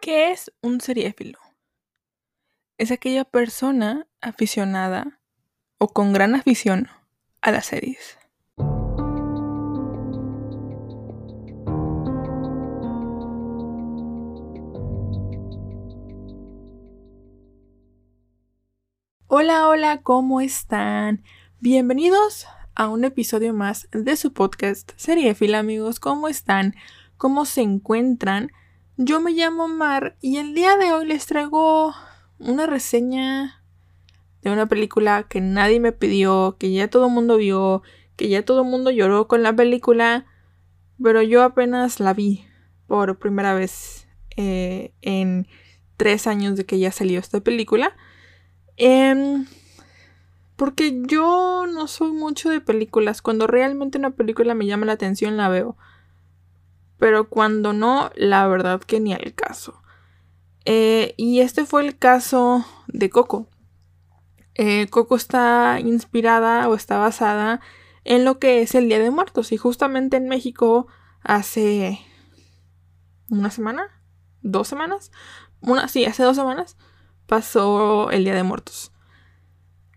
¿Qué es un seriéfilo? Es aquella persona aficionada o con gran afición a las series. Hola, hola, ¿cómo están? Bienvenidos a un episodio más de su podcast Seriéfilo, amigos. ¿Cómo están? ¿Cómo se encuentran? Yo me llamo Mar y el día de hoy les traigo una reseña de una película que nadie me pidió, que ya todo el mundo vio, que ya todo el mundo lloró con la película, pero yo apenas la vi por primera vez eh, en tres años de que ya salió esta película. Em, porque yo no soy mucho de películas. Cuando realmente una película me llama la atención la veo pero cuando no, la verdad que ni al caso. Eh, y este fue el caso de Coco. Eh, Coco está inspirada o está basada en lo que es el Día de Muertos. Y justamente en México hace una semana, dos semanas, una, sí, hace dos semanas pasó el Día de Muertos.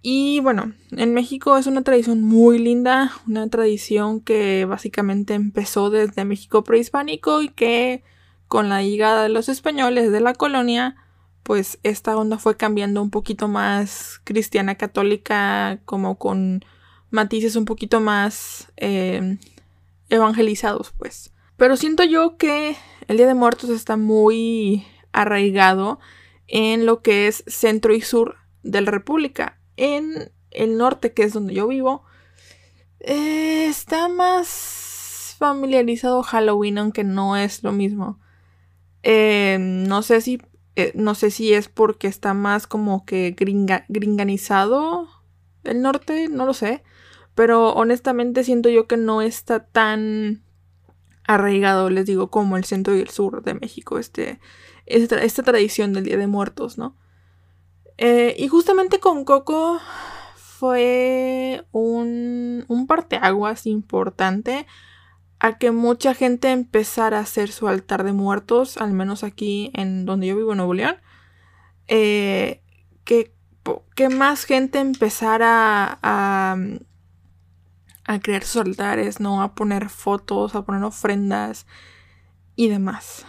Y bueno, en México es una tradición muy linda, una tradición que básicamente empezó desde México prehispánico y que con la llegada de los españoles de la colonia, pues esta onda fue cambiando un poquito más cristiana católica, como con matices un poquito más eh, evangelizados, pues. Pero siento yo que el Día de Muertos está muy arraigado en lo que es centro y sur de la República en el norte, que es donde yo vivo, eh, está más familiarizado Halloween, aunque no es lo mismo. Eh, no sé si. Eh, no sé si es porque está más como que gringa, gringanizado el norte, no lo sé. Pero honestamente siento yo que no está tan arraigado, les digo, como el centro y el sur de México, este, esta, esta tradición del Día de Muertos, ¿no? Eh, y justamente con Coco fue un, un parteaguas importante a que mucha gente empezara a hacer su altar de muertos, al menos aquí en donde yo vivo en Nuevo León. Eh, que, que, más gente empezara a, a crear sus altares, ¿no? A poner fotos, a poner ofrendas y demás.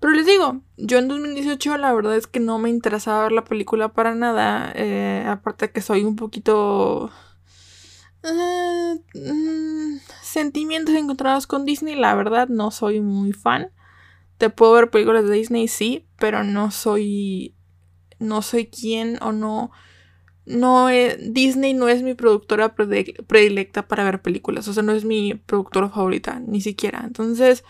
Pero les digo, yo en 2018 la verdad es que no me interesaba ver la película para nada. Eh, aparte que soy un poquito... Eh, mm, sentimientos encontrados con Disney, la verdad no soy muy fan. Te puedo ver películas de Disney, sí, pero no soy... No soy quien o no... No, Disney no es mi productora predilecta para ver películas. O sea, no es mi productora favorita, ni siquiera. Entonces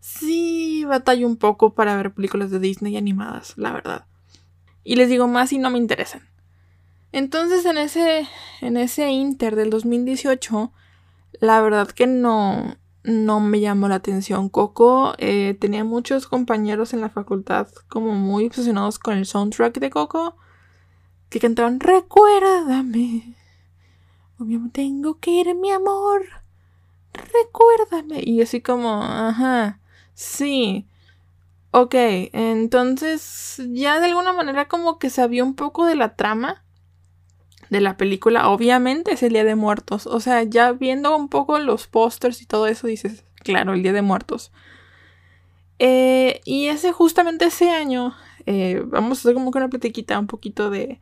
sí batallo un poco para ver películas de Disney animadas, la verdad. Y les digo más si no me interesan. Entonces en ese, en ese Inter del 2018, la verdad que no, no me llamó la atención. Coco eh, tenía muchos compañeros en la facultad como muy obsesionados con el soundtrack de Coco que cantaban Recuérdame. Tengo que ir, mi amor. Recuérdame. Y así como, ajá. Sí. Ok, entonces ya de alguna manera como que sabía un poco de la trama de la película. Obviamente es el Día de Muertos. O sea, ya viendo un poco los pósters y todo eso dices, claro, el Día de Muertos. Eh, y ese justamente ese año, eh, vamos a hacer como que una platiquita un poquito de,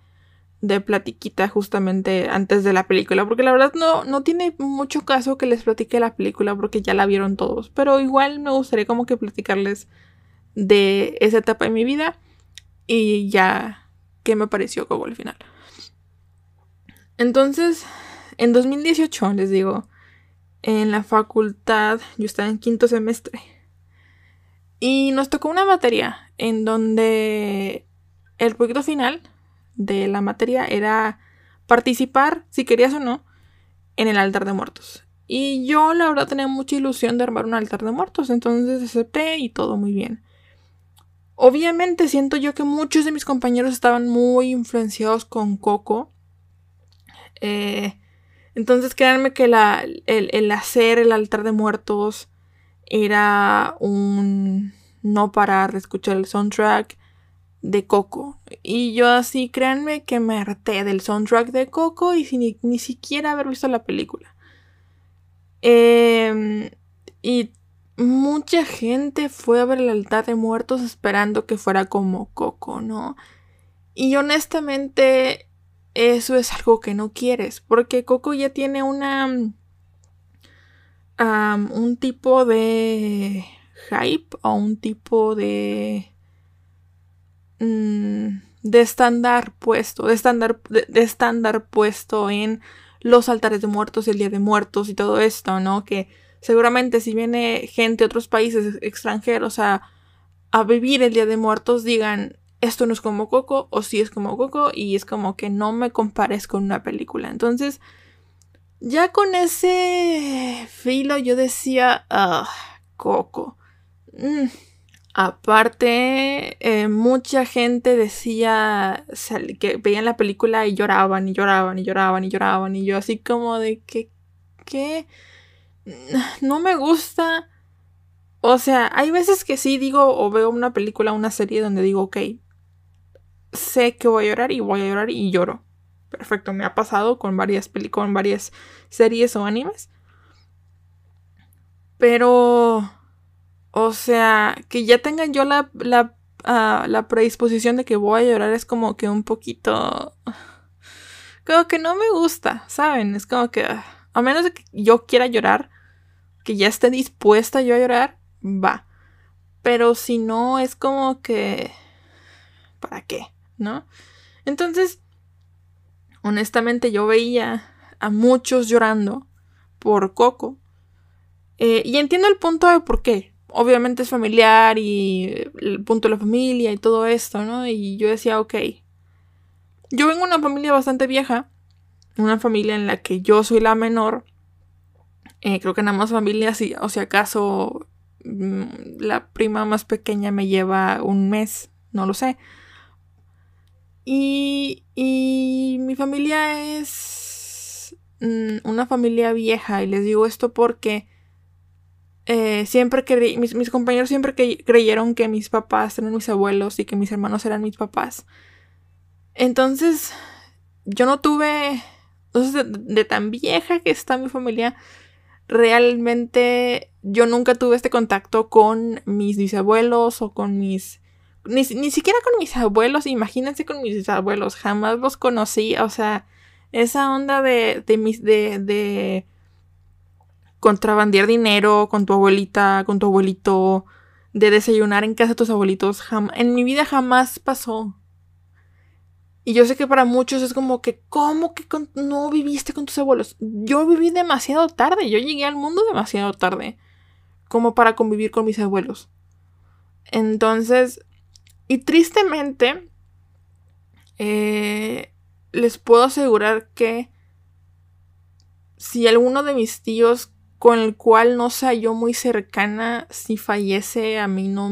de platiquita justamente antes de la película, porque la verdad no, no tiene mucho caso que les platique la película porque ya la vieron todos, pero igual me gustaría como que platicarles de esa etapa de mi vida y ya qué me pareció como al final. Entonces, en 2018, les digo, en la facultad, yo estaba en quinto semestre y nos tocó una materia en donde el proyecto final de la materia era participar, si querías o no, en el altar de muertos. Y yo la verdad tenía mucha ilusión de armar un altar de muertos, entonces acepté y todo muy bien. Obviamente siento yo que muchos de mis compañeros estaban muy influenciados con Coco. Eh, entonces créanme que la, el, el hacer el altar de muertos era un no parar de escuchar el soundtrack de Coco. Y yo así, créanme que me harté del soundtrack de Coco y sin ni, siquiera haber visto la película. Em, y mucha gente fue a ver el altar de muertos esperando que fuera como Coco, ¿no? Y honestamente eso es algo que no quieres, porque Coco ya tiene una... un tipo de hype o un tipo de... Mm, de estándar puesto, de estándar, de estándar puesto en los altares de muertos, el Día de Muertos y todo esto, ¿no? Que seguramente si viene gente de otros países extranjeros a, a vivir el Día de Muertos, digan, esto no es como Coco o sí es como Coco y es como que no me compares con una película. Entonces, ya con ese filo yo decía, ah, Coco. Mm. Aparte, eh, mucha gente decía que veían la película y lloraban y lloraban y lloraban y lloraban y yo así como de que, ¿qué? No me gusta. O sea, hay veces que sí digo o veo una película, una serie donde digo, ok, sé que voy a llorar y voy a llorar y lloro. Perfecto, me ha pasado con varias películas, con varias series o animes. Pero o sea, que ya tengan yo la, la, ah, la predisposición de que voy a llorar es como que un poquito... Como que no me gusta, ¿saben? Es como que... A menos de que yo quiera llorar, que ya esté dispuesta yo a llorar, va. Pero si no, es como que... ¿Para qué? ¿No? Entonces, honestamente yo veía a muchos llorando por Coco. Eh, y entiendo el punto de por qué obviamente es familiar y el punto de la familia y todo esto, ¿no? Y yo decía, ok, yo vengo de una familia bastante vieja, una familia en la que yo soy la menor, eh, creo que nada más familia, si, o si acaso mm, la prima más pequeña me lleva un mes, no lo sé. Y, y mi familia es mm, una familia vieja y les digo esto porque eh, siempre que mis, mis, compañeros siempre que creyeron que mis papás eran mis abuelos y que mis hermanos eran mis papás. Entonces, yo no tuve, entonces de, tan vieja que está mi familia, realmente yo nunca tuve este contacto con mis bisabuelos o con mis... Ni, ni siquiera con mis abuelos, imagínense con mis bisabuelos, jamás los conocí, o sea, esa onda de, de mis... de, de contrabandear dinero con tu abuelita, con tu abuelito, de desayunar en casa de tus abuelitos, en mi vida jamás pasó. Y yo sé que para muchos es como que, ¿cómo que no viviste con tus abuelos? Yo viví demasiado tarde, yo llegué al mundo demasiado tarde, como para convivir con mis abuelos. Entonces, y tristemente, eh, les puedo asegurar que si alguno de mis tíos con el cual no sea yo muy cercana, si fallece a mí no...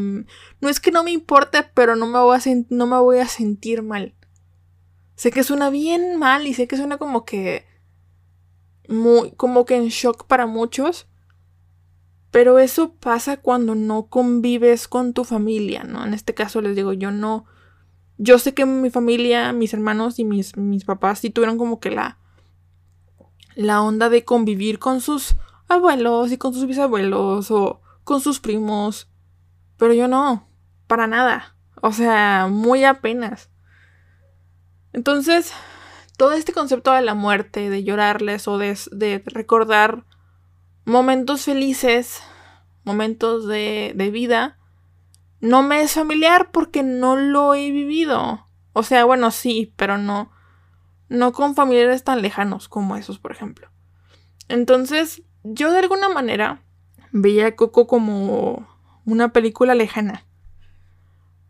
No es que no me importe, pero no me voy a, no me voy a sentir mal. Sé que suena bien mal y sé que suena como que... Muy, como que en shock para muchos. Pero eso pasa cuando no convives con tu familia, ¿no? En este caso les digo, yo no... Yo sé que mi familia, mis hermanos y mis, mis papás sí tuvieron como que la... La onda de convivir con sus abuelos y con sus bisabuelos o con sus primos. Pero yo no, para nada. O sea, muy apenas. Entonces, todo este concepto de la muerte, de llorarles o de, de recordar momentos felices, momentos de, de vida, no me es familiar porque no lo he vivido. O sea, bueno, sí, pero no, no con familiares tan lejanos como esos, por ejemplo. Entonces, yo de alguna manera veía a Coco como una película lejana.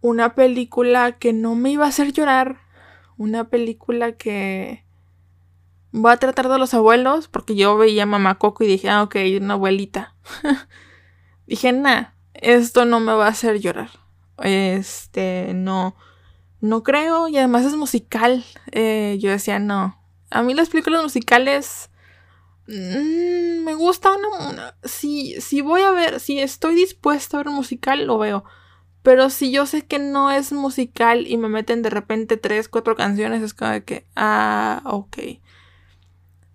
Una película que no me iba a hacer llorar. Una película que va a tratar de los abuelos. Porque yo veía a mamá Coco y dije, ah, ok, una abuelita. dije, nah, esto no me va a hacer llorar. Este, no, no creo. Y además es musical. Eh, yo decía, no. A mí las películas musicales Mm, me gusta una, Si, si voy a ver, si estoy dispuesta a ver un musical, lo veo. Pero si yo sé que no es musical y me meten de repente tres, cuatro canciones, es como que, ah, ok.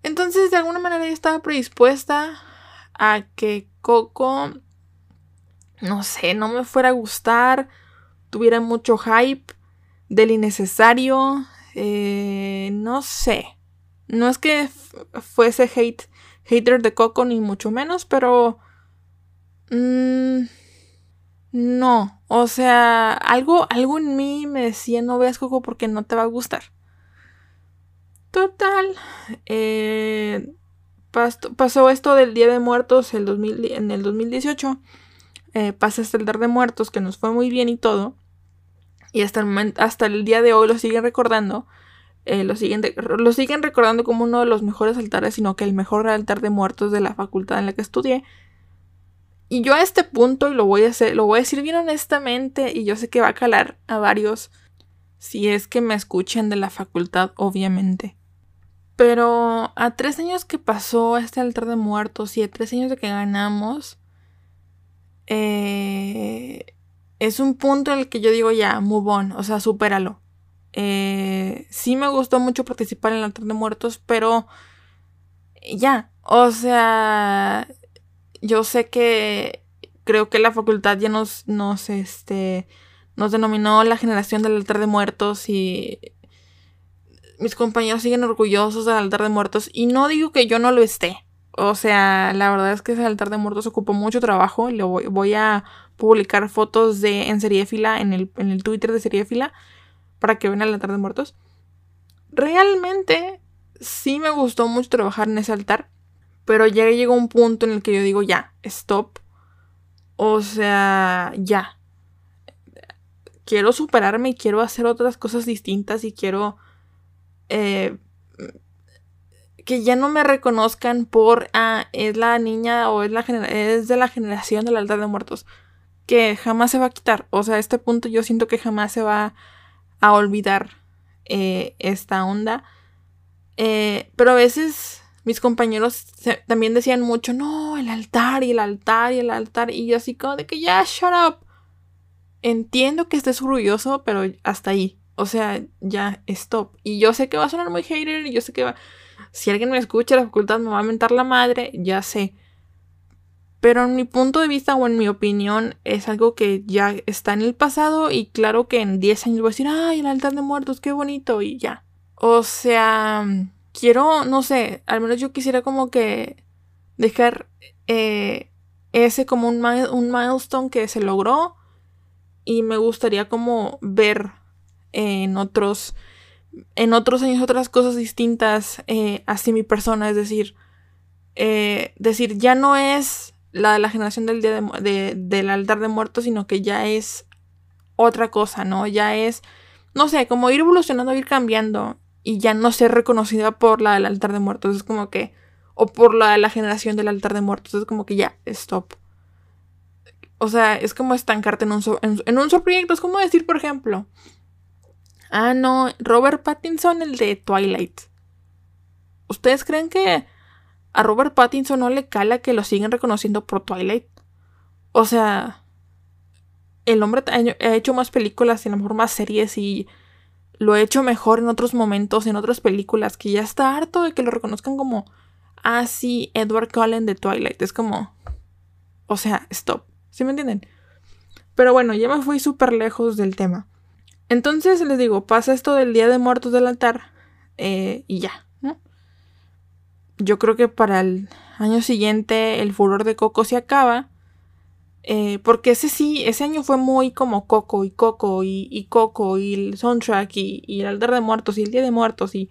Entonces, de alguna manera yo estaba predispuesta a que Coco, no sé, no me fuera a gustar, tuviera mucho hype del innecesario, eh, no sé. No es que fuese hate, hater de Coco, ni mucho menos, pero... Mmm, no, o sea, algo, algo en mí me decía no veas Coco porque no te va a gustar. Total, eh, pasó esto del Día de Muertos el 2000, en el 2018. Eh, pasa hasta el Dar de Muertos, que nos fue muy bien y todo. Y hasta el, hasta el día de hoy lo siguen recordando. Eh, lo, siguen lo siguen recordando como uno de los mejores altares, sino que el mejor altar de muertos de la facultad en la que estudié. Y yo a este punto, y lo voy a hacer, lo voy a decir bien honestamente, y yo sé que va a calar a varios, si es que me escuchan de la facultad, obviamente. Pero a tres años que pasó este altar de muertos y a tres años de que ganamos, eh, es un punto en el que yo digo ya, move on, o sea, supéralo. Eh, sí me gustó mucho participar en el altar de muertos, pero ya, o sea, yo sé que creo que la facultad ya nos, nos, este, nos denominó la generación del altar de muertos y mis compañeros siguen orgullosos del altar de muertos y no digo que yo no lo esté. O sea, la verdad es que ese altar de muertos ocupó mucho trabajo. Lo voy, voy a publicar fotos de en Seriefila, en el, en el Twitter de Seriefila, para que vean el altar de muertos. Realmente sí me gustó mucho trabajar en ese altar. Pero ya llegó un punto en el que yo digo, ya, stop. O sea, ya. Quiero superarme y quiero hacer otras cosas distintas y quiero... Eh, que ya no me reconozcan por, ah, es la niña o es, la es de la generación del altar de muertos. Que jamás se va a quitar. O sea, este punto yo siento que jamás se va a olvidar eh, esta onda. Eh, pero a veces mis compañeros también decían mucho, no, el altar y el altar y el altar. Y yo así como de que ya, shut up. Entiendo que estés orgulloso, pero hasta ahí. O sea, ya, stop. Y yo sé que va a sonar muy hater, y yo sé que va... Si alguien me escucha, la facultad me va a mentar la madre, ya sé. Pero en mi punto de vista o en mi opinión es algo que ya está en el pasado y claro que en 10 años voy a decir, ay, el altar de muertos, qué bonito y ya. O sea, quiero, no sé, al menos yo quisiera como que dejar eh, ese como un, un, milestone que se logró y me gustaría como ver en otros en otros años otras cosas distintas eh, así mi persona es decir eh, decir ya no es la de la generación del día de, del altar de muertos sino que ya es otra cosa no ya es no sé como ir evolucionando ir cambiando y ya no ser reconocida por la del altar de muertos. Es como que. O por la de la generación del altar de muertos. Es como que ya, stop. O sea, es como estancarte en un, en, un proyecto. Es como decir, por ejemplo. Ah, no, Robert Pattinson, el de Twilight. ¿Ustedes creen que a Robert Pattinson no le cala que lo siguen reconociendo por Twilight? O sea, el hombre ha hecho más películas y a lo mejor más series y lo he hecho mejor en otros momentos, en otras películas, que ya está harto de que lo reconozcan como, ah, Edward Cullen de Twilight. Es como, o sea, stop. ¿Sí me entienden? Pero bueno, ya me fui súper lejos del tema. Entonces les digo, pasa esto del Día de Muertos del altar eh, y ya. Yo creo que para el año siguiente el furor de Coco se acaba eh, porque ese sí, ese año fue muy como Coco y Coco y, Coco y el soundtrack y, y, el altar de muertos y el día de muertos y...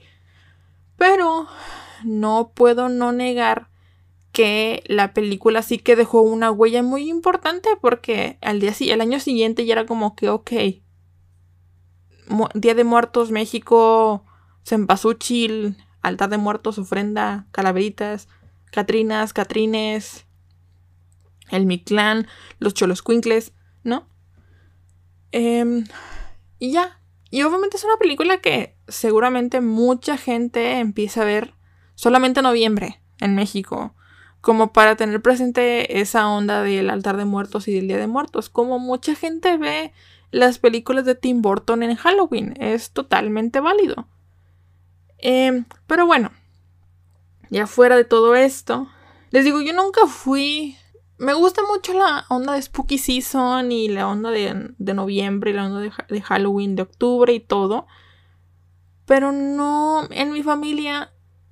Pero no puedo no negar que la película sí que dejó una huella muy importante porque al día el año siguiente ya era como que ok. Día de Muertos, México, Cempasúchil, altar de muertos, ofrenda, calaveritas, Catrinas, Catrines, el Mictlán, los Choloscuincles, ¿no? Em, y ya. Y obviamente es una película que seguramente mucha gente empieza a ver solamente en noviembre en México. como para tener presente esa onda del altar de muertos y del día de muertos, como mucha gente ve las películas de Tim Burton en Halloween, es totalmente válido. Em, pero bueno, ya fuera de todo esto, les digo, yo nunca fui... Me gusta mucho la onda de Spooky Season y la onda de, noviembre, la onda de Halloween, de octubre y todo. Pero no, en mi familia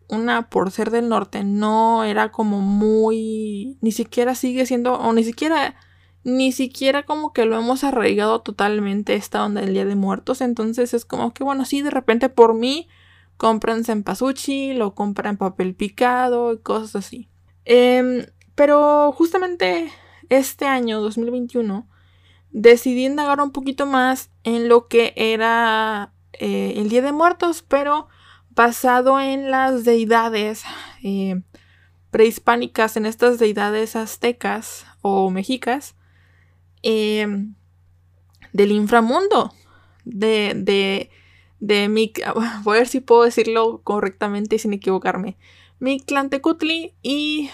una por ser del norte no era como muy ni siquiera sigue siendo o ni siquiera ni siquiera como que lo hemos arraigado totalmente esta onda del Día de Muertos, entonces es como que bueno, sí, de repente por mí compran cempasúchil lo compran papel picado y cosas así. Em, pero justamente este año 2021 decidí indagar un poquito más en lo que era eh, el Día de Muertos, pero basado en las deidades eh, prehispánicas, en estas deidades aztecas o mexicas em, del inframundo, de, de, de mi, voy a ver si puedo decirlo correctamente sin equivocarme, Mictlantecutli y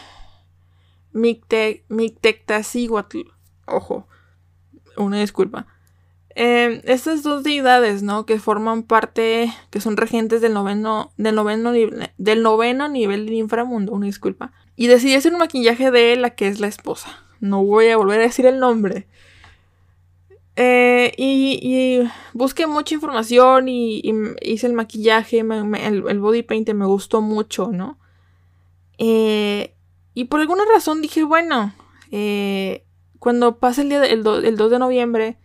Mictectacihuatl, ojo, una disculpa. Eh, estas dos deidades, ¿no? Que forman parte, que son regentes del noveno, del noveno, del noveno nivel del inframundo, una disculpa. Y decidí hacer un maquillaje de la que es la esposa. No voy a volver a decir el nombre. Eh, y, busqué mucha información y, hice el maquillaje, el, body paint me gustó mucho, ¿no? Eh, y por alguna razón dije, bueno, cuando pase el día el 2 de noviembre,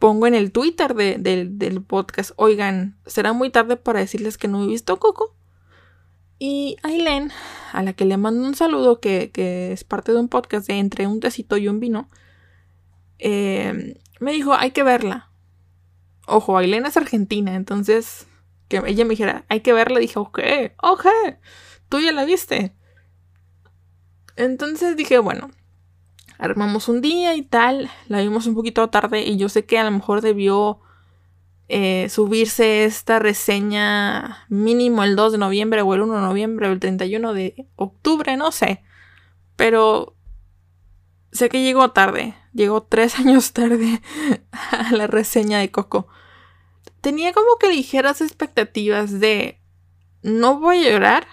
pongo en el Twitter del podcast, oigan, será muy tarde para decirles que no he visto Coco. Y Aileen, a la que le mando un saludo, que, es parte de un podcast de Entre un tecito y un vino, em, me dijo, hay que verla. Ojo, Aileen es argentina, entonces que ella me dijera, hay que verla, dije, ok, ok, tú ya la viste. Entonces dije, bueno, armamos un día y tal, la vimos un poquito tarde y yo sé que a lo mejor debió eh, subirse esta reseña mínimo el 2 de noviembre o el 1 de noviembre o el 31 de octubre, no sé. Pero sé que llegó tarde, llegó tres años tarde a la reseña de Coco. Tenía como que ligeras expectativas de no voy a llorar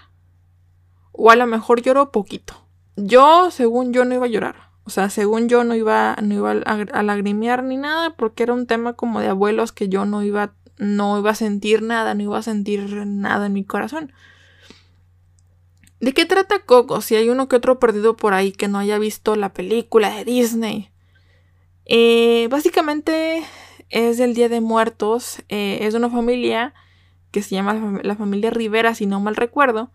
o a lo mejor lloro poquito. Yo, según yo, no iba a llorar. O sea, según yo no iba, no iba a, lagrimear ni nada porque era un tema como de abuelos que yo no iba, no iba a sentir nada, no iba a sentir nada en mi corazón. ¿De qué trata Coco? Si hay uno que otro perdido por ahí que no haya visto la película de Disney. Eh, básicamente es el Día de Muertos. Eh, es una familia que se llama la familia Rivera, si no mal recuerdo.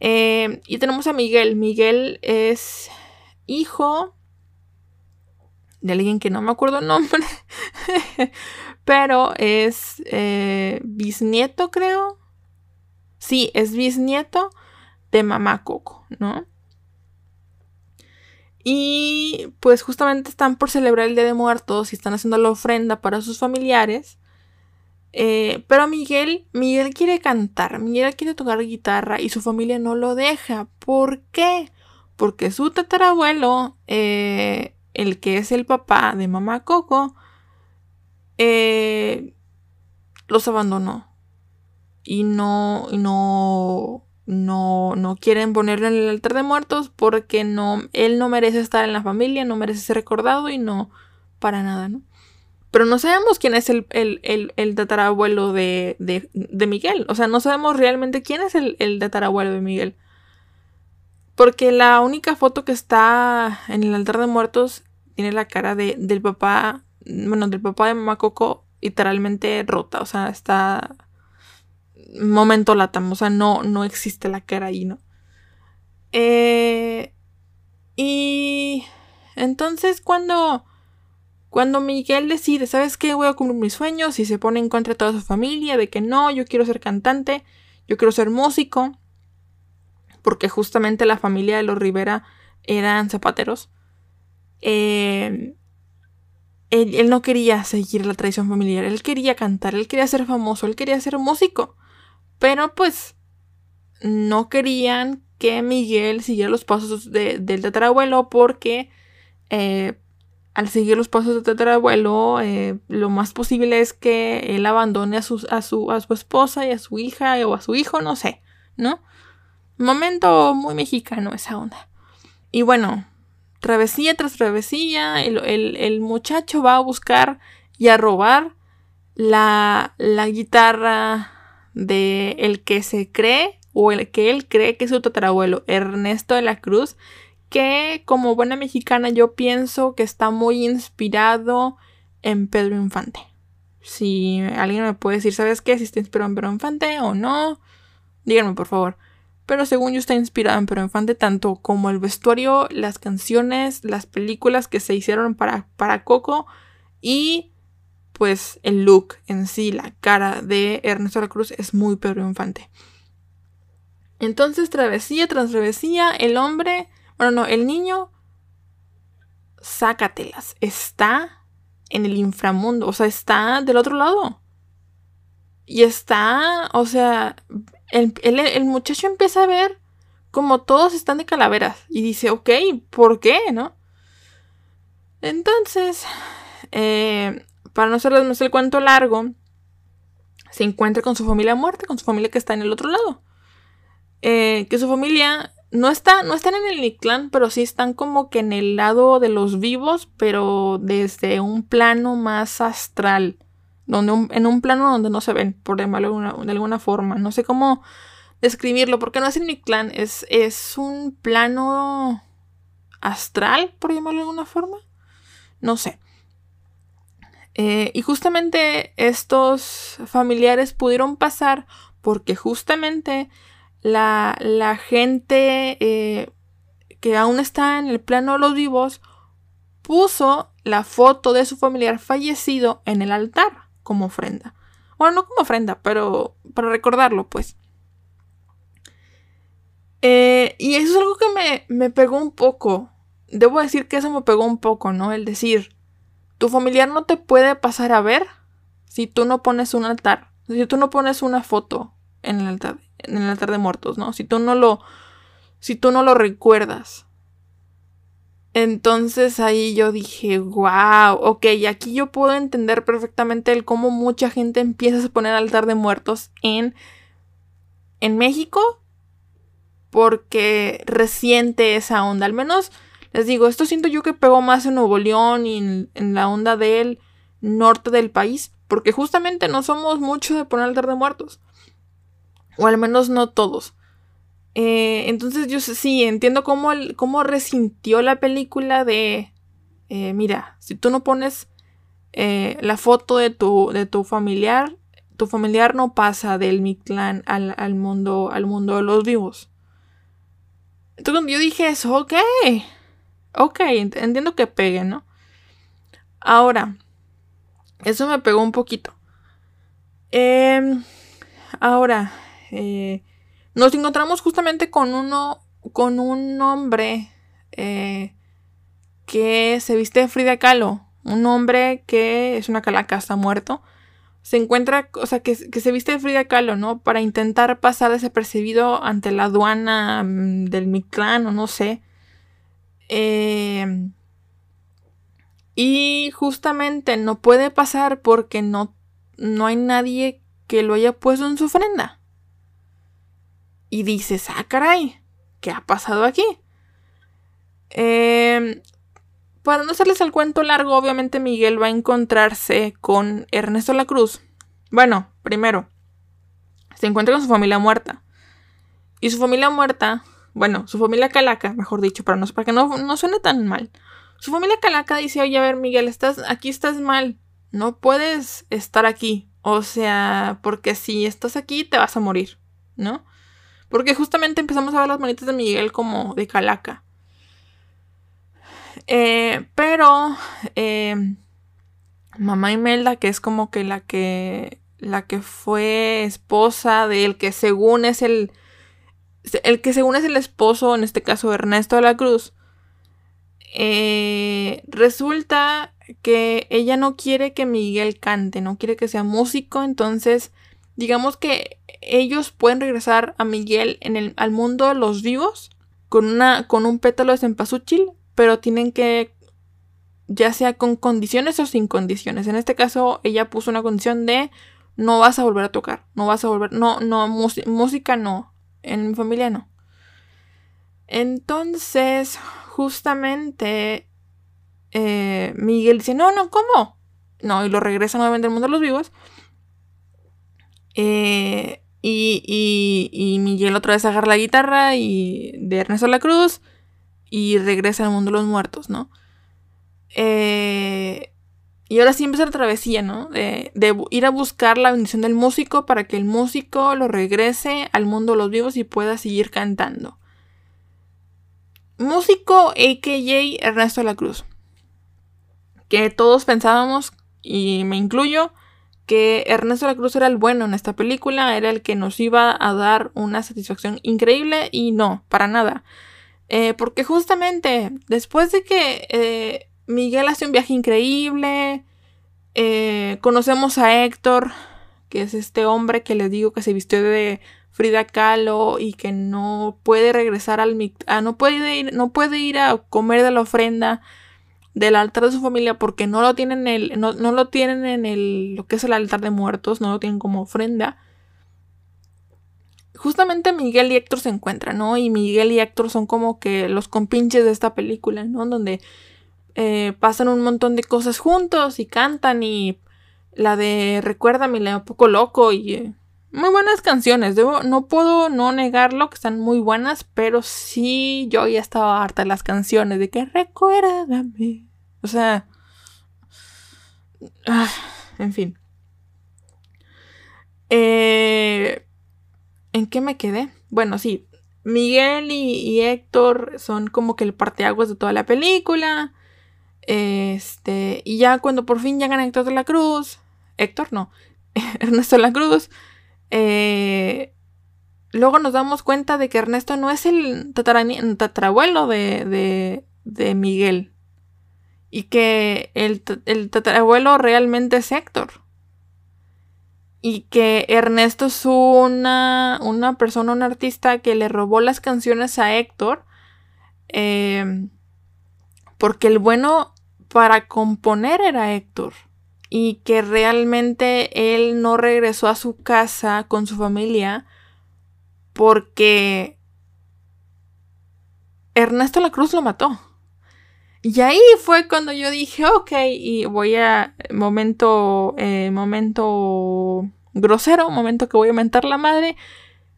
Eh, y tenemos a Miguel. Miguel es hijo de alguien que no me acuerdo el nombre, pero es eh, bisnieto, creo. Sí, es bisnieto de mamá Coco, ¿no? Y pues justamente están por celebrar el Día de Muertos y están haciendo la ofrenda para sus familiares. Eh, pero Miguel, Miguel quiere cantar, Miguel quiere tocar guitarra y su familia no lo deja. ¿Por qué? porque su tatarabuelo, eh, el que es el papá de mamá Coco, eh, los abandonó. Y no, no, no, no quieren ponerlo en el altar de muertos porque no, él no merece estar en la familia, no merece ser recordado y no, para nada, ¿no? Pero no sabemos quién es el, el, tatarabuelo de, de, Miguel. O sea, no sabemos realmente quién es el, el tatarabuelo de Miguel. Porque la única foto que está en el altar de muertos tiene la cara de, del papá, bueno, del papá de mamá literalmente rota, o sea, está momento latam, o sea, no, no existe la cara ahí, ¿no? Eh, y entonces cuando, cuando Miguel decide, ¿sabes qué? Voy a cumplir mis sueños y se pone en contra de toda su familia, de que no, yo quiero ser cantante, yo quiero ser músico porque justamente la familia de los Rivera eran zapateros. Eh, él, no quería seguir la tradición familiar, él quería cantar, él quería ser famoso, él quería ser músico. Pero pues no querían que Miguel siguiera los pasos del tatarabuelo porque eh, al seguir los pasos del tatarabuelo, eh, lo más posible es que él abandone a su, a, su, a su esposa y a su hija o a su hijo, no sé, ¿no? Momento muy mexicano esa onda. Y bueno, travesía tras travesía, el, muchacho va a buscar y a robar la, la guitarra de el que se cree o el que él cree que es su tatarabuelo, Ernesto de la Cruz, que como buena mexicana yo pienso que está muy inspirado en Pedro Infante. Si alguien me puede decir, ¿sabes qué? Si está inspirado en Pedro Infante o no, díganme por favor. Pero según yo está inspirado en Pedro Infante tanto como el vestuario, las canciones, las películas que se hicieron para, para Coco y pues el look en sí, la cara de Ernesto de la Cruz es muy Pedro Infante. Entonces, travesía tras travesía, el hombre, bueno, no, el niño, sácatelas, está en el inframundo, o sea, está del otro lado. Y está, o sea, el, muchacho empieza a ver como todos están de calaveras y dice, ok, ¿por qué? ¿No? Entonces, eh, para no hacerles más el cuento largo, se encuentra con su familia muerta, con su familia que está en el otro lado. Eh, que su familia no está, no están en el clan, pero sí están como que en el lado de los vivos, pero desde un plano más astral. Donde en un plano donde no se ven, por llamarlo de alguna, forma. No sé cómo describirlo, porque no es el clan, es, es un plano astral, por llamarlo de alguna forma. No sé. Eh, y justamente estos familiares pudieron pasar porque justamente la, gente eh, que aún está en el plano de los vivos puso la foto de su familiar fallecido en el altar como ofrenda. Bueno, no como ofrenda, pero para recordarlo, pues. Eh, y eso es algo que me, me pegó un poco. Debo decir que eso me pegó un poco, ¿no? El decir, tu familiar no te puede pasar a ver si tú no pones un altar, si tú no pones una foto en el altar en el altar de muertos, ¿no? Si tú no lo, si tú no lo recuerdas. Entonces ahí yo dije, wow, ok, aquí yo puedo entender perfectamente el cómo mucha gente empieza a poner altar de muertos en, en México porque resiente esa onda. Al menos les digo, esto siento yo que pegó más en Nuevo León y en, la onda del norte del país, porque justamente no somos mucho de poner altar de muertos. O al menos no todos. Eh, entonces yo sí, entiendo cómo, cómo resintió la película de... Eh, mira, si tú no pones eh, la foto de tu, de tu familiar, tu familiar no pasa del mi clan al, mundo, al mundo de los vivos. Entonces yo dije eso, ok, ok, entiendo que pegue, ¿no? Ahora, eso me pegó un poquito. Em, ahora, eh, nos encontramos justamente con uno, con un hombre eh, que se viste Frida Kahlo, un hombre que es una calaca, está muerto. Se encuentra, o sea, que, se viste de Frida Kahlo, ¿no? Para intentar pasar desapercibido ante la aduana mm, del Mictlán o no sé. Eh, y justamente no puede pasar porque no, no hay nadie que lo haya puesto en su ofrenda y dices, ah, caray, ¿qué ha pasado aquí? Em, para no hacerles el cuento largo, obviamente Miguel va a encontrarse con Ernesto La Cruz. Bueno, primero, se encuentra con su familia muerta. Y su familia muerta, bueno, su familia calaca, mejor dicho, para, no, para que no, no suene tan mal. Su familia calaca dice, oye, a ver, Miguel, estás, aquí estás mal. No puedes estar aquí. O sea, porque si estás aquí te vas a morir, ¿no? Porque justamente empezamos a ver las manitas de Miguel como de calaca. Eh, pero eh, mamá Imelda, que es como que la que la que fue esposa de el que según es el el que según es el esposo, en este caso Ernesto de la Cruz, eh, resulta que ella no quiere que Miguel cante, no quiere que sea músico, entonces digamos que ellos pueden regresar a Miguel en el, al mundo de los vivos con, una, con un pétalo de cempasúchil, pero tienen que, ya sea con condiciones o sin condiciones. En este caso, ella puso una condición de no vas a volver a tocar, no vas a volver, no, no, música no, en mi familia no. Entonces, justamente, eh, Miguel dice, no, no, ¿cómo? No, y lo regresa nuevamente al mundo de los vivos. Eh, y, y, Miguel otra vez agarra la guitarra y de Ernesto la Cruz y regresa al mundo de los muertos, ¿no? Eh, y ahora sí empieza la travesía, ¿no? De, de, ir a buscar la bendición del músico para que el músico lo regrese al mundo de los vivos y pueda seguir cantando. Músico AKJ Ernesto de la Cruz. Que todos pensábamos, y me incluyo, que Ernesto de la Cruz era el bueno en esta película, era el que nos iba a dar una satisfacción increíble y no, para nada. Eh, porque justamente después de que eh, Miguel hace un viaje increíble, eh, conocemos a Héctor, que es este hombre que les digo que se vistió de Frida Kahlo y que no puede regresar al... Ah, no, puede ir, no puede ir a comer de la ofrenda del altar de su familia porque no lo tienen en el, no, lo tienen en el, lo que es el altar de muertos, no lo tienen como ofrenda. Justamente Miguel y Héctor se encuentran, ¿no? Y Miguel y Héctor son como que los compinches de esta película, ¿no? Donde eh, pasan un montón de cosas juntos y cantan y la de Recuérdame, la un poco loco y eh, muy buenas canciones. Debo, no puedo no negarlo que están muy buenas, pero sí yo ya estaba harta de las canciones de que recuérdame. O sea, ah, en fin. Eh, ¿En qué me quedé? Bueno, sí. Miguel y, Héctor son como que el parteaguas de toda la película. Este. Y ya cuando por fin llegan a Héctor de la Cruz. Héctor no. Ernesto de la Cruz. Eh, luego nos damos cuenta de que Ernesto no es el tatarabuelo de, de, Miguel. Y que el, el tatarabuelo realmente es Héctor. Y que Ernesto es una, una persona, un artista que le robó las canciones a Héctor. Eh, porque el bueno para componer era Héctor y que realmente él no regresó a su casa con su familia porque Ernesto La Cruz lo mató. Y ahí fue cuando yo dije, ok, y voy a, momento, eh, momento grosero, momento que voy a mentar la madre.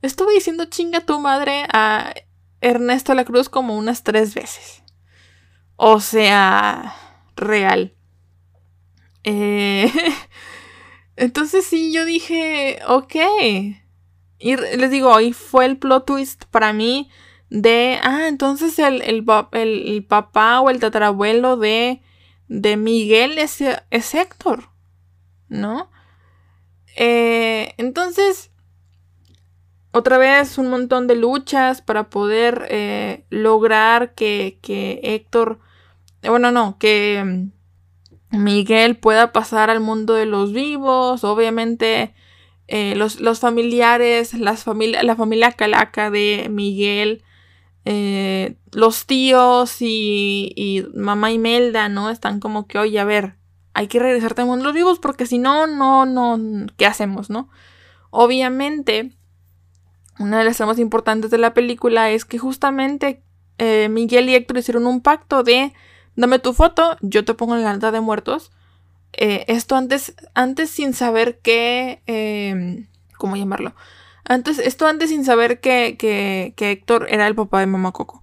Estuve diciendo chinga tu madre a Ernesto La Cruz como unas tres veces. O sea, real. Eh, entonces sí, yo dije, ok. Y les digo, ahí fue el plot twist para mí de, ah, entonces el, el, papá o el tatarabuelo de, de Miguel es, es Héctor, ¿no? Eh, entonces, otra vez un montón de luchas para poder eh, lograr que, que Héctor, bueno, no, que Miguel pueda pasar al mundo de los vivos, obviamente eh, los, familiares, las la familia calaca de Miguel, eh, los tíos y, y, mamá Imelda, ¿no? Están como que, oye, a ver, hay que regresarte al mundo de los vivos porque si no, no, no, ¿qué hacemos, no? Obviamente, una de las más importantes de la película es que justamente eh, Miguel y Héctor hicieron un pacto de dame tu foto, yo te pongo en la alta de muertos. Eh, esto antes, antes sin saber que, eh, ¿cómo llamarlo? Antes, esto antes sin saber que, que, que, Héctor era el papá de mamá Coco.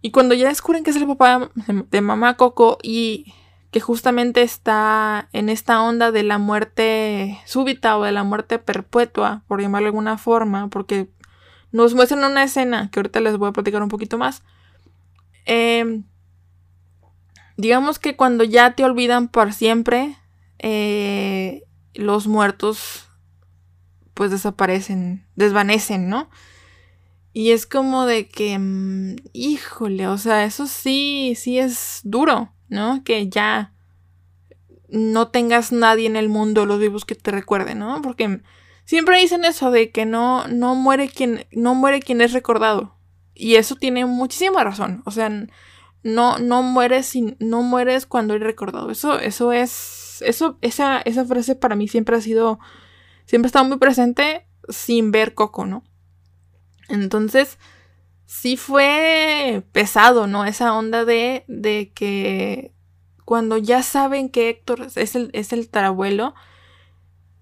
Y cuando ya descubren que es el papá de mamá Coco y que justamente está en esta onda de la muerte súbita o de la muerte perpetua, por llamarlo de alguna forma, porque nos muestran una escena que ahorita les voy a platicar un poquito más. Eh, digamos que cuando ya te olvidan por siempre, eh, los muertos pues desaparecen, desvanecen, ¿no? Y es como de que, mm, híjole, o sea, eso sí, sí es duro, ¿no? Que ya no tengas nadie en el mundo, los vivos que te recuerden, ¿no? Porque siempre dicen eso de que no, no muere quien, no muere quien es recordado. Y eso tiene muchísima razón. O sea, no, no mueres no mueres cuando eres recordado. Eso, eso es. Eso, esa, esa frase para mí siempre ha sido. Siempre ha estado muy presente sin ver Coco, ¿no? Entonces, sí fue pesado, ¿no? Esa onda de, de que cuando ya saben que Héctor es el, es el tarabuelo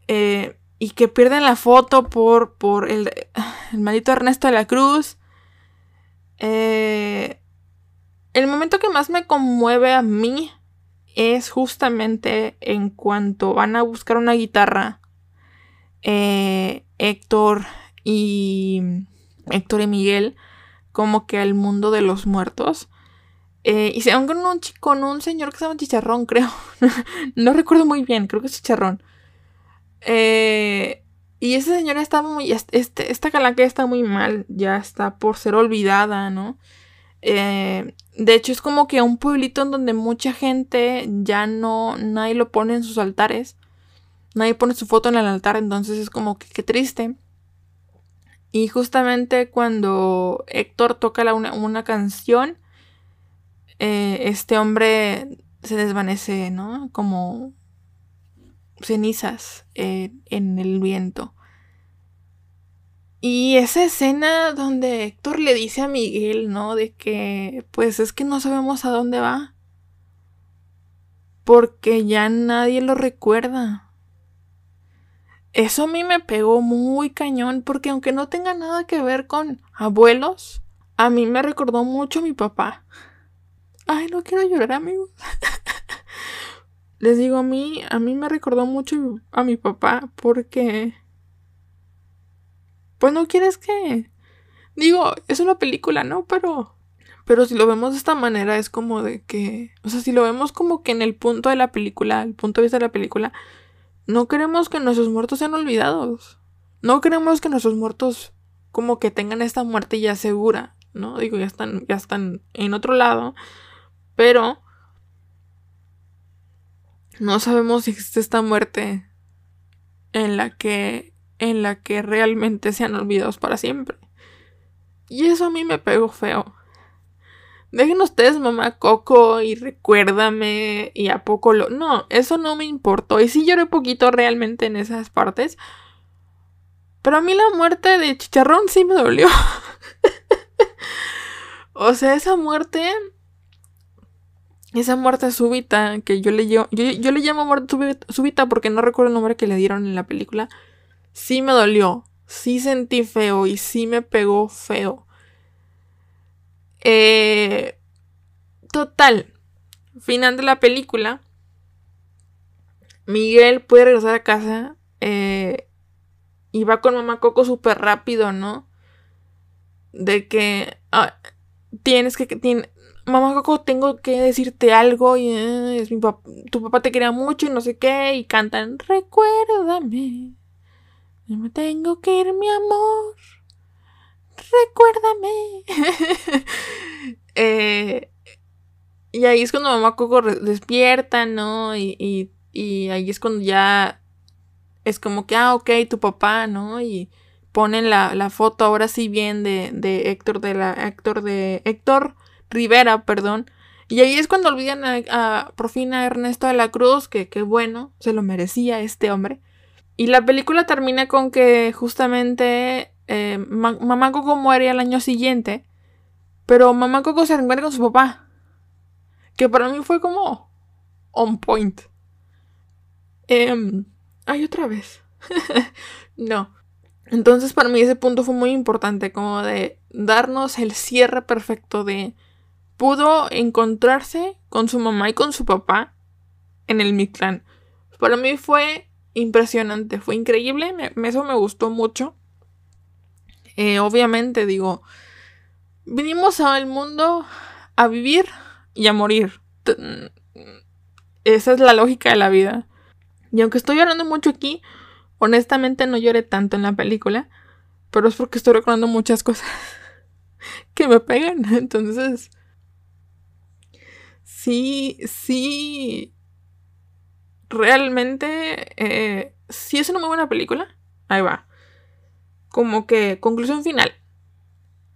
eh, y que pierden la foto por, por el, el maldito Ernesto de la Cruz. Eh, el momento que más me conmueve a mí es justamente en cuanto van a buscar una guitarra. Eh, Héctor y Héctor y Miguel como que al mundo de los muertos. Eh, y se van con un, con un señor que se llama Chicharrón, creo. no recuerdo muy bien, creo que es Chicharrón. Eh, y ese señor está muy. Este, esta calanca está muy mal, ya está por ser olvidada, ¿no? Eh, de hecho, es como que un pueblito en donde mucha gente ya no. Nadie lo pone en sus altares. Nadie pone su foto en el altar, entonces es como que qué triste. Y justamente cuando Héctor toca una canción eh, este hombre se desvanece, ¿no? Como cenizas eh, en el viento. Y esa escena donde Héctor le dice a Miguel, ¿no? De que, pues es que no sabemos a dónde va. Porque ya nadie lo recuerda. Eso a mí me pegó muy cañón porque aunque no tenga nada que ver con abuelos, a mí me recordó mucho a mi papá. Ay, no quiero llorar, amigos. Les digo, a mí, a mí me recordó mucho a mi papá porque... Pues no quieres que... Digo, es una película, ¿no? Pero... Pero si lo vemos de esta manera es como de que... O sea, si lo vemos como que en el punto de la película, el punto de vista de la película, no queremos que nuestros muertos sean olvidados. No queremos que nuestros muertos como que tengan esta muerte ya segura, ¿no? Digo, ya están, ya están en otro lado. Pero no sabemos si existe esta muerte en la que en la que realmente sean olvidados para siempre. Y eso a mí me pegó feo. Dejen ustedes mamá Coco y recuérdame y a poco lo... No, eso no me importó. Y sí lloré poquito realmente en esas partes. Pero a mí la muerte de Chicharrón sí me dolió. o sea, esa muerte esa muerte súbita que yo le, yo, yo le llamo muerte súbita porque no recuerdo el nombre que le dieron en la película, sí me dolió, sí sentí feo y sí me pegó feo. Eh, total, final de la película, Miguel puede regresar a casa eh, y va con mamá Coco súper rápido, ¿no? De que ah, tienes que, mamá Coco, tengo que decirte algo y eh, tu papá te quería mucho y no sé qué y cantan, recuérdame, me tengo que ir mi amor, recuérdame. Eh, y ahí es cuando mamá Coco despierta, ¿no? Y, y, y, ahí es cuando ya es como que, ah, ok, tu papá, ¿no? Y ponen la, la foto ahora sí bien de, de Héctor, de la Héctor de Héctor Rivera, perdón. Y ahí es cuando olvidan a, a por fin a Ernesto de la Cruz, que qué bueno, se lo merecía este hombre. Y la película termina con que justamente eh, Mamá Coco muere al año siguiente, pero Mamá Coco se encuentra con su papá. Que para mí fue como on point. Eh, ay, otra vez. no. Entonces para mí ese punto fue muy importante, como de darnos el cierre perfecto de pudo encontrarse con su mamá y con su papá en el Mictlán. Para mí fue impresionante, fue increíble, eso me gustó mucho. Eh, obviamente, digo, vinimos al mundo a vivir y a morir. Esa es la lógica de la vida. Y aunque estoy llorando mucho aquí, honestamente no lloré tanto en la película, pero es porque estoy recordando muchas cosas que me pegan. Entonces, sí, sí. Realmente eh, sí es una muy buena película. Ahí va. Como que conclusión final.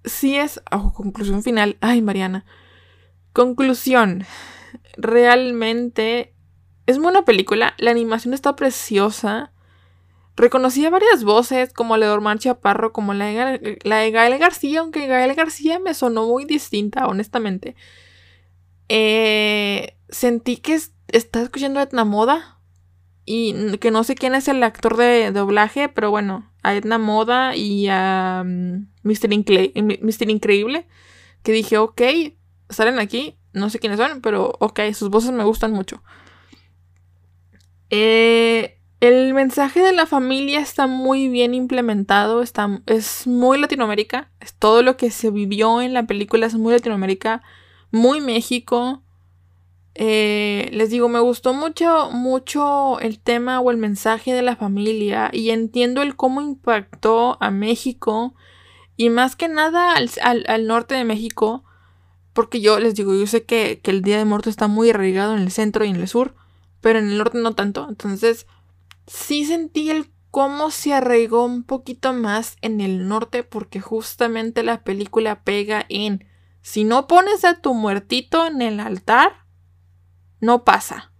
Sí es... Oh, conclusión final. Ay, Mariana. Conclusión. Realmente es buena película. La animación está preciosa. Reconocí varias voces, como la de Ormán Chaparro, como la de, la de Gael García, aunque Gael García me sonó muy distinta, honestamente. Eh, sentí que estaba escuchando Etna Moda y que no sé quién es el actor de doblaje, pero bueno, a Edna Moda y a mm, Mr. Increíble, que dije, ok, salen aquí, no sé quiénes son, pero ok, sus voces me gustan mucho. Eh, el mensaje de la familia está muy bien implementado, está, es muy Latinoamérica, es todo lo que se vivió en la película es muy Latinoamérica, muy México. Eh, les digo, me gustó mucho, mucho el tema o el mensaje de la familia y entiendo el cómo impactó a México y más que nada al, norte de México, porque yo les digo, yo sé que, que el Día de Muertos está muy arraigado en el centro y en el sur, pero en el norte no tanto, entonces sí sentí el cómo se arraigó un poquito más en el norte porque justamente la película pega en si no pones a tu muertito en el altar, no pasa.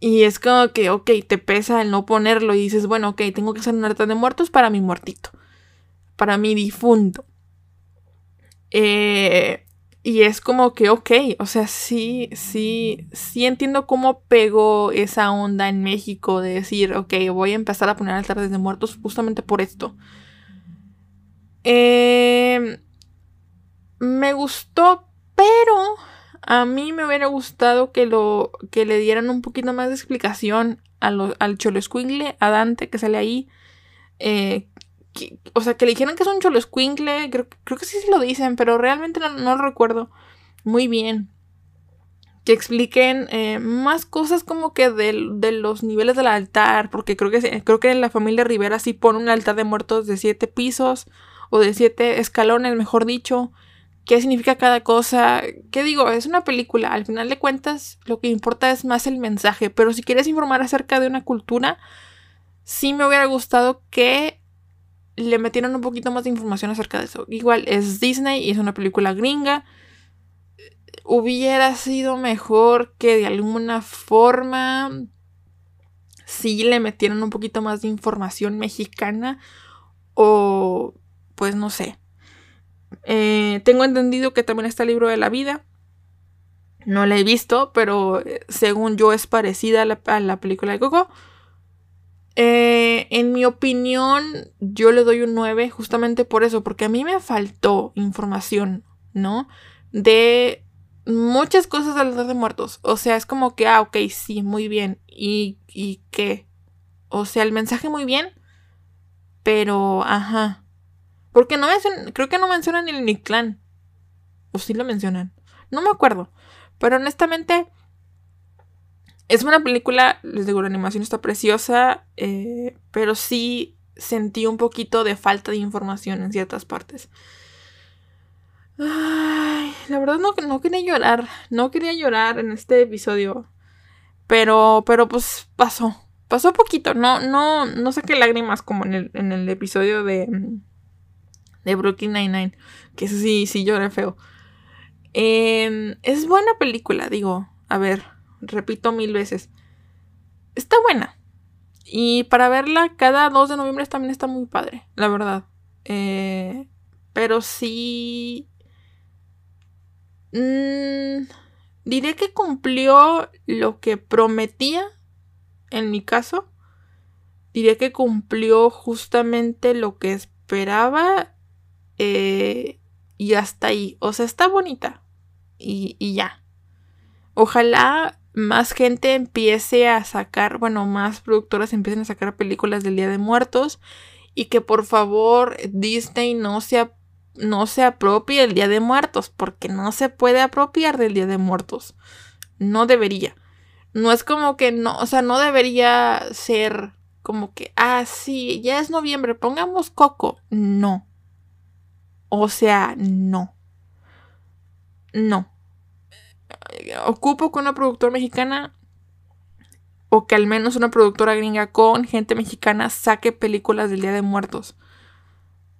Y es como que, ok, te pesa el no ponerlo y dices, bueno, ok, tengo que hacer un altar de muertos para mi muertito, para mi difunto. Eh, y es como que, ok, o sea, sí, sí, sí entiendo cómo pegó esa onda en México de decir, ok, voy a empezar a poner altares de muertos justamente por esto. Em, me gustó, pero a mí me hubiera gustado que, lo, que le dieran un poquito más de explicación al Cholo a Dante que sale ahí. Eh, o sea, que le dijeran que es un cholo creo, creo que sí se lo dicen, pero realmente no, lo recuerdo muy bien. Que expliquen eh, más cosas como que de, los niveles del altar, porque creo que, creo que la familia Rivera sí pone un altar de muertos de siete pisos o de siete escalones, mejor dicho. ¿Qué significa cada cosa? ¿Qué digo? Es una película. Al final de cuentas, lo que importa es más el mensaje. Pero si quieres informar acerca de una cultura, sí me hubiera gustado que le metieron un poquito más de información acerca de eso. Igual es Disney y es una película gringa. Hubiera sido mejor que de alguna forma si le metieran un poquito más de información mexicana o pues no sé. Eh, tengo entendido que también está el libro de la vida. No la he visto, pero eh, según yo es parecida a la, película de Coco. Eh, en mi opinión, yo le doy un 9 justamente por eso, porque a mí me faltó información, ¿no? De muchas cosas de los de muertos. O sea, es como que, ah, ok, sí, muy bien. ¿Y, y qué? O sea, el mensaje muy bien, pero, ajá. Porque no es, creo que no mencionan el Nictlan. O sí lo mencionan. No me acuerdo. Pero honestamente, es una película, les digo, la animación está preciosa, eh, pero sí sentí un poquito de falta de información en ciertas partes. Ay, la verdad no, no quería llorar, no quería llorar en este episodio, pero, pero pues pasó, pasó poquito, no, no, no saqué lágrimas como en el, en el episodio de, de Brooklyn Nine-Nine, que sí, sí lloré feo. Em, es buena película, digo, a ver, repito mil veces. Está buena. Y para verla cada 2 de noviembre también está muy padre, la verdad. Eh, pero sí... Mm, diré que cumplió lo que prometía, en mi caso. Diré que cumplió justamente lo que esperaba. Eh, y hasta ahí. O sea, está bonita. Y, y ya. Ojalá más gente empiece a sacar, bueno, más productoras empiecen a sacar películas del Día de Muertos y que por favor Disney no se, no se apropie del Día de Muertos, porque no se puede apropiar del Día de Muertos. No debería. No es como que no, o sea, no debería ser como que, ah, sí, ya es noviembre, pongamos Coco. No. O sea, no. No ocupo con una productora mexicana o que al menos una productora gringa con gente mexicana saque películas del Día de Muertos.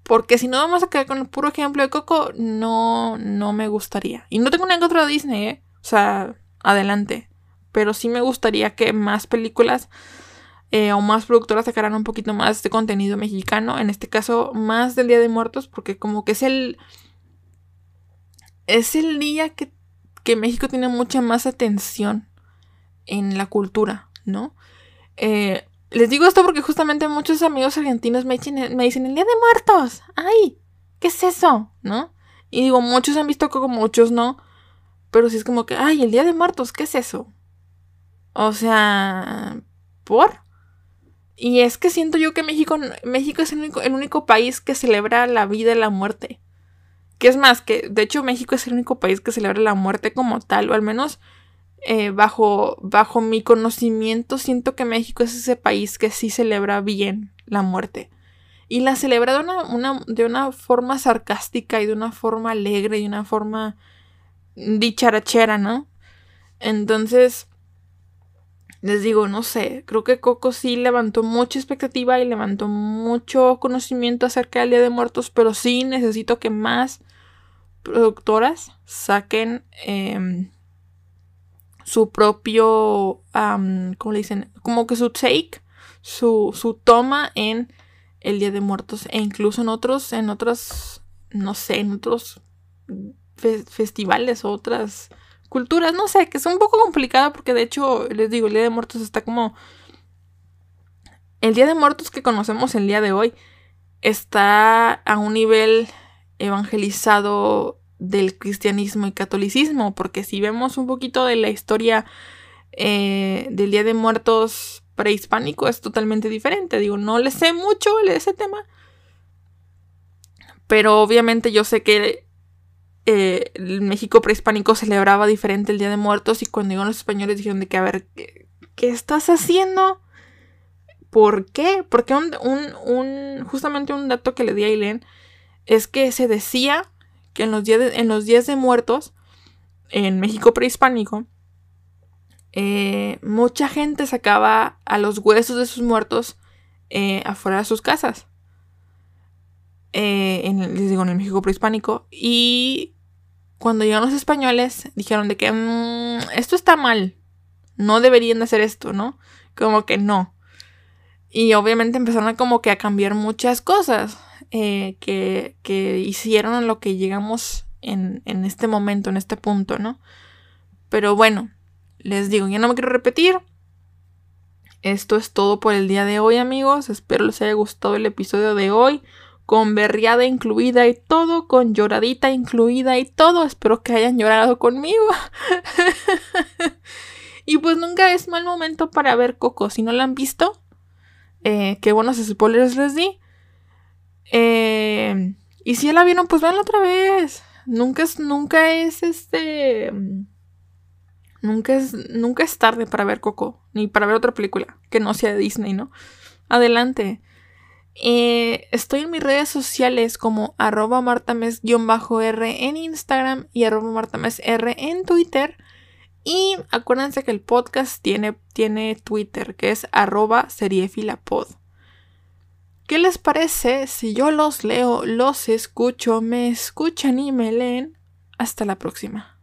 Porque si no vamos a quedar con el puro ejemplo de Coco, no, no me gustaría. Y no tengo nada contra Disney, ¿eh? O sea, adelante. Pero sí me gustaría que más películas eh, o más productoras sacaran un poquito más de contenido mexicano. En este caso, más del Día de Muertos, porque como que es el. Es el día que, que México tiene mucha más atención en la cultura. ¿no? Eh, les digo esto porque justamente muchos amigos argentinos me dicen, me dicen, el Día de Muertos, ay, ¿qué es eso? ¿No? Y digo, muchos han visto Coco, muchos no. Pero sí es como que, ay, el Día de Muertos, ¿qué es eso? O sea, ¿por? Y es que siento yo que México, México es el único, el único país que celebra la vida y la muerte. Que es más, que de hecho México es el único país que celebra la muerte como tal, o al menos eh, bajo, bajo mi conocimiento, siento que México es ese país que sí celebra bien la muerte. Y la celebra de una, de una forma sarcástica y de una forma alegre y de una forma dicharachera, ¿no? Entonces, les digo, no sé, creo que Coco sí levantó mucha expectativa y levantó mucho conocimiento acerca del Día de Muertos, pero sí necesito que más productoras saquen em, su propio, ¿cómo le dicen? Como que su take, su, su toma en el Día de Muertos e incluso en otros, en otros, no sé, en otros festivales o otras culturas, no sé, que es un poco complicada porque de hecho, les digo, el Día de Muertos está como... El Día de Muertos que conocemos el día de hoy está a un nivel evangelizado del cristianismo y catolicismo, porque si vemos un poquito de la historia eh, del Día de Muertos prehispánico es totalmente diferente. Digo, no le sé mucho de ese tema, pero obviamente yo sé que eh, el México prehispánico celebraba diferente el Día de Muertos y cuando llegaron los españoles dijeron de que, a ver, ¿qué, estás haciendo? ¿Por qué? Porque un, un, justamente un dato que le di a Eileen es que se decía que en los días de, en los días de muertos, en México prehispánico, eh, mucha gente sacaba a los huesos de sus muertos eh, afuera de sus casas. Eh, en, les digo, en el México prehispánico. Y cuando llegaron los españoles, dijeron de que mm, esto está mal. No deberían de hacer esto, ¿no? Como que no. Y obviamente empezaron a como que a cambiar muchas cosas. Eh, que, que, hicieron lo que llegamos en, en este momento, en este punto, ¿no? Pero bueno, les digo, ya no me quiero repetir. Esto es todo por el día de hoy, amigos. Espero les haya gustado el episodio de hoy. Con berriada incluida y todo, con lloradita incluida y todo. Espero que hayan llorado conmigo. y pues nunca es mal momento para ver Coco. Si no la han visto, eh, qué buenos spoilers les di. Eh, y si ya la vieron, pues véanla otra vez. Nunca es, nunca es este. Nunca es, nunca es tarde para ver Coco, ni para ver otra película que no sea de Disney, ¿no? Adelante. Eh, estoy en mis redes sociales como arroba martames-r en Instagram y arroba martamesr en Twitter. Y acuérdense que el podcast tiene, tiene Twitter, que es arroba seriefilapod. ¿Qué les parece si yo los leo, los escucho, me escuchan y me leen? Hasta la próxima.